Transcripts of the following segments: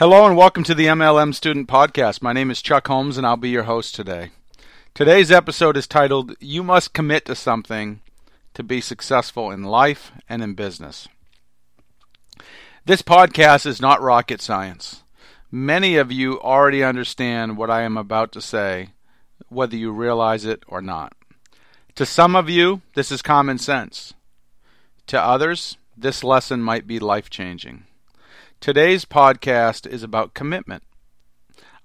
Hello and welcome to the MLM Student Podcast. My name is Chuck Holmes and I'll be your host today. Today's episode is titled You Must Commit to Something to Be Successful in Life and in Business. This podcast is not rocket science. Many of you already understand what I am about to say, whether you realize it or not. To some of you, this is common sense. To others, this lesson might be life changing. Today's podcast is about commitment.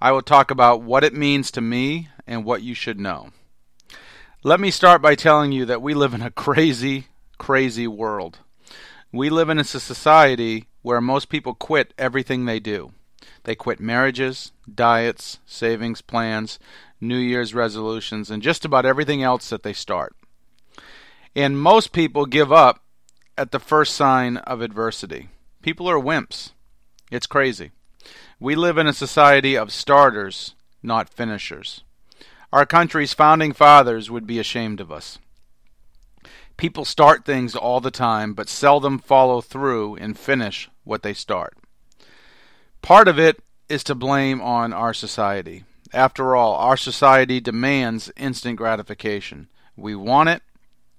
I will talk about what it means to me and what you should know. Let me start by telling you that we live in a crazy, crazy world. We live in a society where most people quit everything they do. They quit marriages, diets, savings plans, New Year's resolutions, and just about everything else that they start. And most people give up at the first sign of adversity. People are wimps. It's crazy. We live in a society of starters, not finishers. Our country's founding fathers would be ashamed of us. People start things all the time, but seldom follow through and finish what they start. Part of it is to blame on our society. After all, our society demands instant gratification. We want it,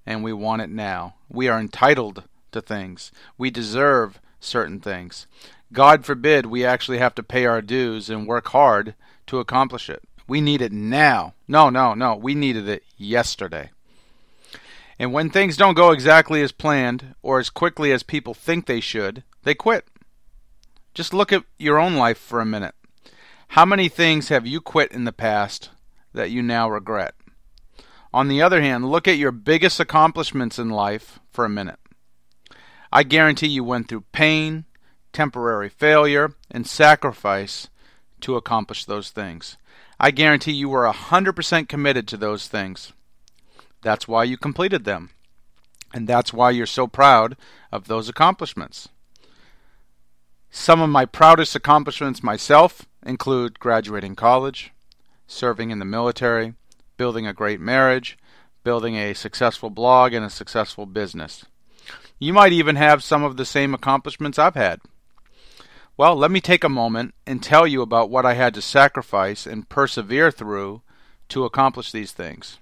and we want it now. We are entitled to things. We deserve certain things. God forbid we actually have to pay our dues and work hard to accomplish it. We need it now. No, no, no. We needed it yesterday. And when things don't go exactly as planned or as quickly as people think they should, they quit. Just look at your own life for a minute. How many things have you quit in the past that you now regret? On the other hand, look at your biggest accomplishments in life for a minute. I guarantee you went through pain, temporary failure, and sacrifice to accomplish those things. I guarantee you were 100% committed to those things. That's why you completed them. And that's why you're so proud of those accomplishments. Some of my proudest accomplishments myself include graduating college, serving in the military, building a great marriage, building a successful blog, and a successful business. You might even have some of the same accomplishments I've had. Well, let me take a moment and tell you about what I had to sacrifice and persevere through to accomplish these things.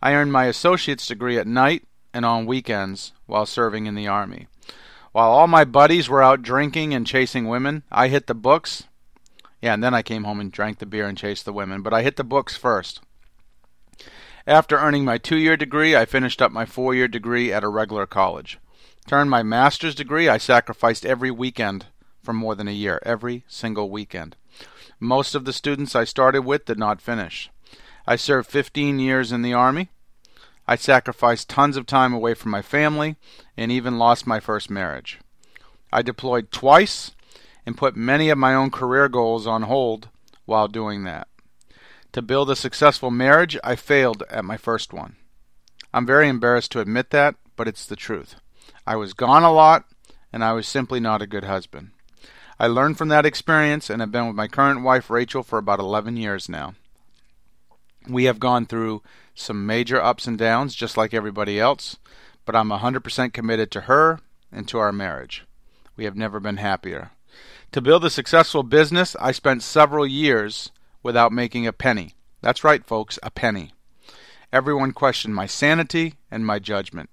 I earned my associate's degree at night and on weekends while serving in the Army. While all my buddies were out drinking and chasing women, I hit the books. Yeah, and then I came home and drank the beer and chased the women, but I hit the books first. After earning my two year degree, I finished up my four year degree at a regular college. To earn my master's degree, I sacrificed every weekend for more than a year, every single weekend. Most of the students I started with did not finish. I served 15 years in the Army. I sacrificed tons of time away from my family and even lost my first marriage. I deployed twice and put many of my own career goals on hold while doing that. To build a successful marriage, I failed at my first one. I'm very embarrassed to admit that, but it's the truth. I was gone a lot, and I was simply not a good husband. I learned from that experience and have been with my current wife, Rachel, for about 11 years now. We have gone through some major ups and downs, just like everybody else, but I'm 100% committed to her and to our marriage. We have never been happier. To build a successful business, I spent several years without making a penny. That's right, folks, a penny. Everyone questioned my sanity and my judgment.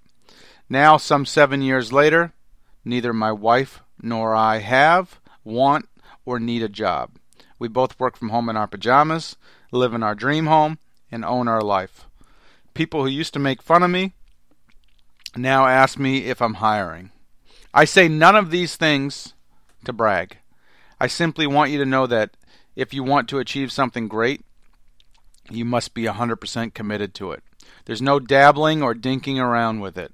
Now, some seven years later, neither my wife nor I have want, or need a job. We both work from home in our pajamas, live in our dream home, and own our life. People who used to make fun of me now ask me if I'm hiring. I say none of these things to brag. I simply want you to know that if you want to achieve something great, you must be 100% committed to it. There's no dabbling or dinking around with it.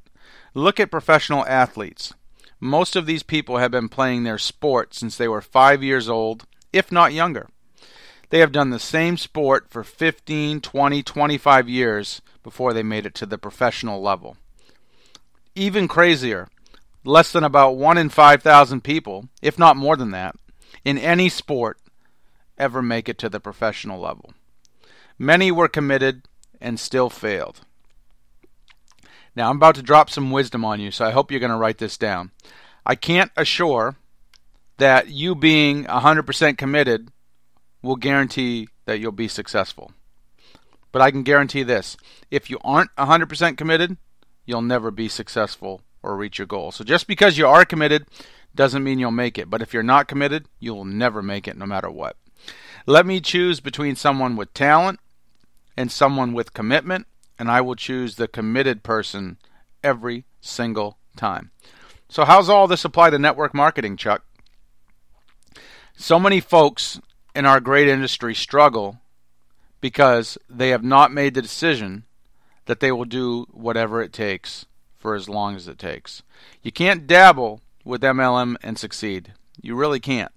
Look at professional athletes. Most of these people have been playing their sport since they were five years old, if not younger. They have done the same sport for 15, 20, 25 years before they made it to the professional level. Even crazier, less than about 1 in 5,000 people, if not more than that, in any sport ever make it to the professional level. Many were committed and still failed. Now, I'm about to drop some wisdom on you, so I hope you're going to write this down. I can't assure that you being 100% committed will guarantee that you'll be successful. But I can guarantee this if you aren't 100% committed, you'll never be successful or reach your goal. So just because you are committed doesn't mean you'll make it. But if you're not committed, you will never make it no matter what. Let me choose between someone with talent and someone with commitment, and I will choose the committed person every single time. So, how's all this apply to network marketing, Chuck? So many folks in our great industry struggle because they have not made the decision that they will do whatever it takes for as long as it takes. You can't dabble with MLM and succeed. You really can't.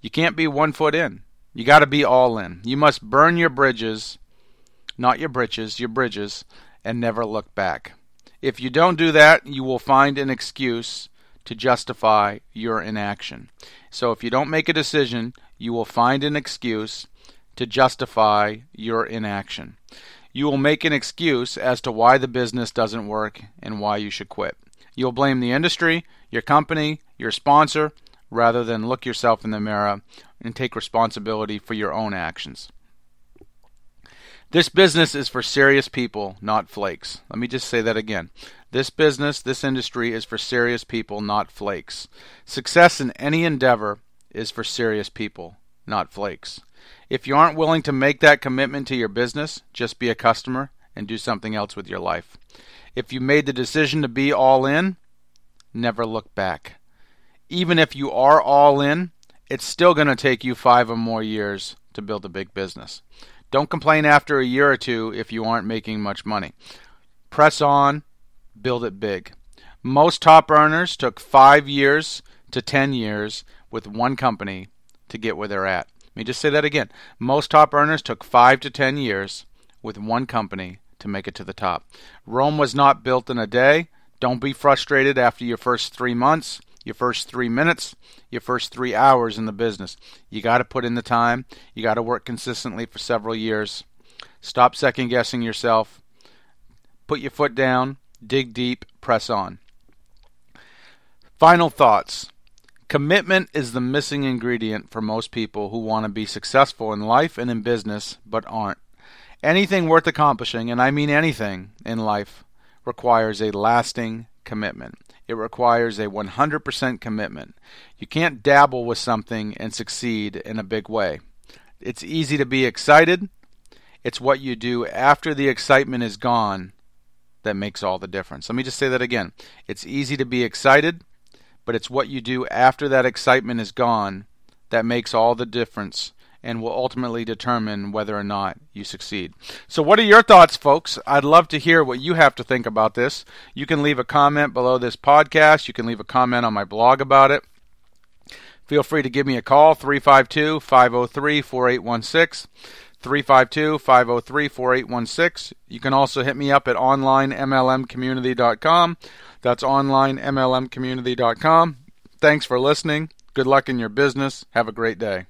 You can't be one foot in. You got to be all in. You must burn your bridges, not your britches, your bridges, and never look back. If you don't do that, you will find an excuse to justify your inaction. So if you don't make a decision, you will find an excuse to justify your inaction. You will make an excuse as to why the business doesn't work and why you should quit. You'll blame the industry, your company, your sponsor, rather than look yourself in the mirror and take responsibility for your own actions. This business is for serious people, not flakes. Let me just say that again. This business, this industry is for serious people, not flakes. Success in any endeavor is for serious people, not flakes. If you aren't willing to make that commitment to your business, just be a customer and do something else with your life. If you made the decision to be all in, never look back. Even if you are all in, it's still going to take you five or more years to build a big business. Don't complain after a year or two if you aren't making much money. Press on, build it big. Most top earners took five years to 10 years with one company to get where they're at. Let me just say that again. Most top earners took five to ten years with one company to make it to the top. Rome was not built in a day. Don't be frustrated after your first three months, your first three minutes, your first three hours in the business. You got to put in the time. You got to work consistently for several years. Stop second guessing yourself. Put your foot down, dig deep, press on. Final thoughts. Commitment is the missing ingredient for most people who want to be successful in life and in business but aren't. Anything worth accomplishing, and I mean anything in life, requires a lasting commitment. It requires a 100% commitment. You can't dabble with something and succeed in a big way. It's easy to be excited. It's what you do after the excitement is gone that makes all the difference. Let me just say that again. It's easy to be excited but it's what you do after that excitement is gone that makes all the difference and will ultimately determine whether or not you succeed. So, what are your thoughts, folks? I'd love to hear what you have to think about this. You can leave a comment below this podcast, you can leave a comment on my blog about it. Feel free to give me a call 352 503 4816. 352 503 4816. You can also hit me up at onlinemlmcommunity.com. That's onlinemlmcommunity.com. Thanks for listening. Good luck in your business. Have a great day.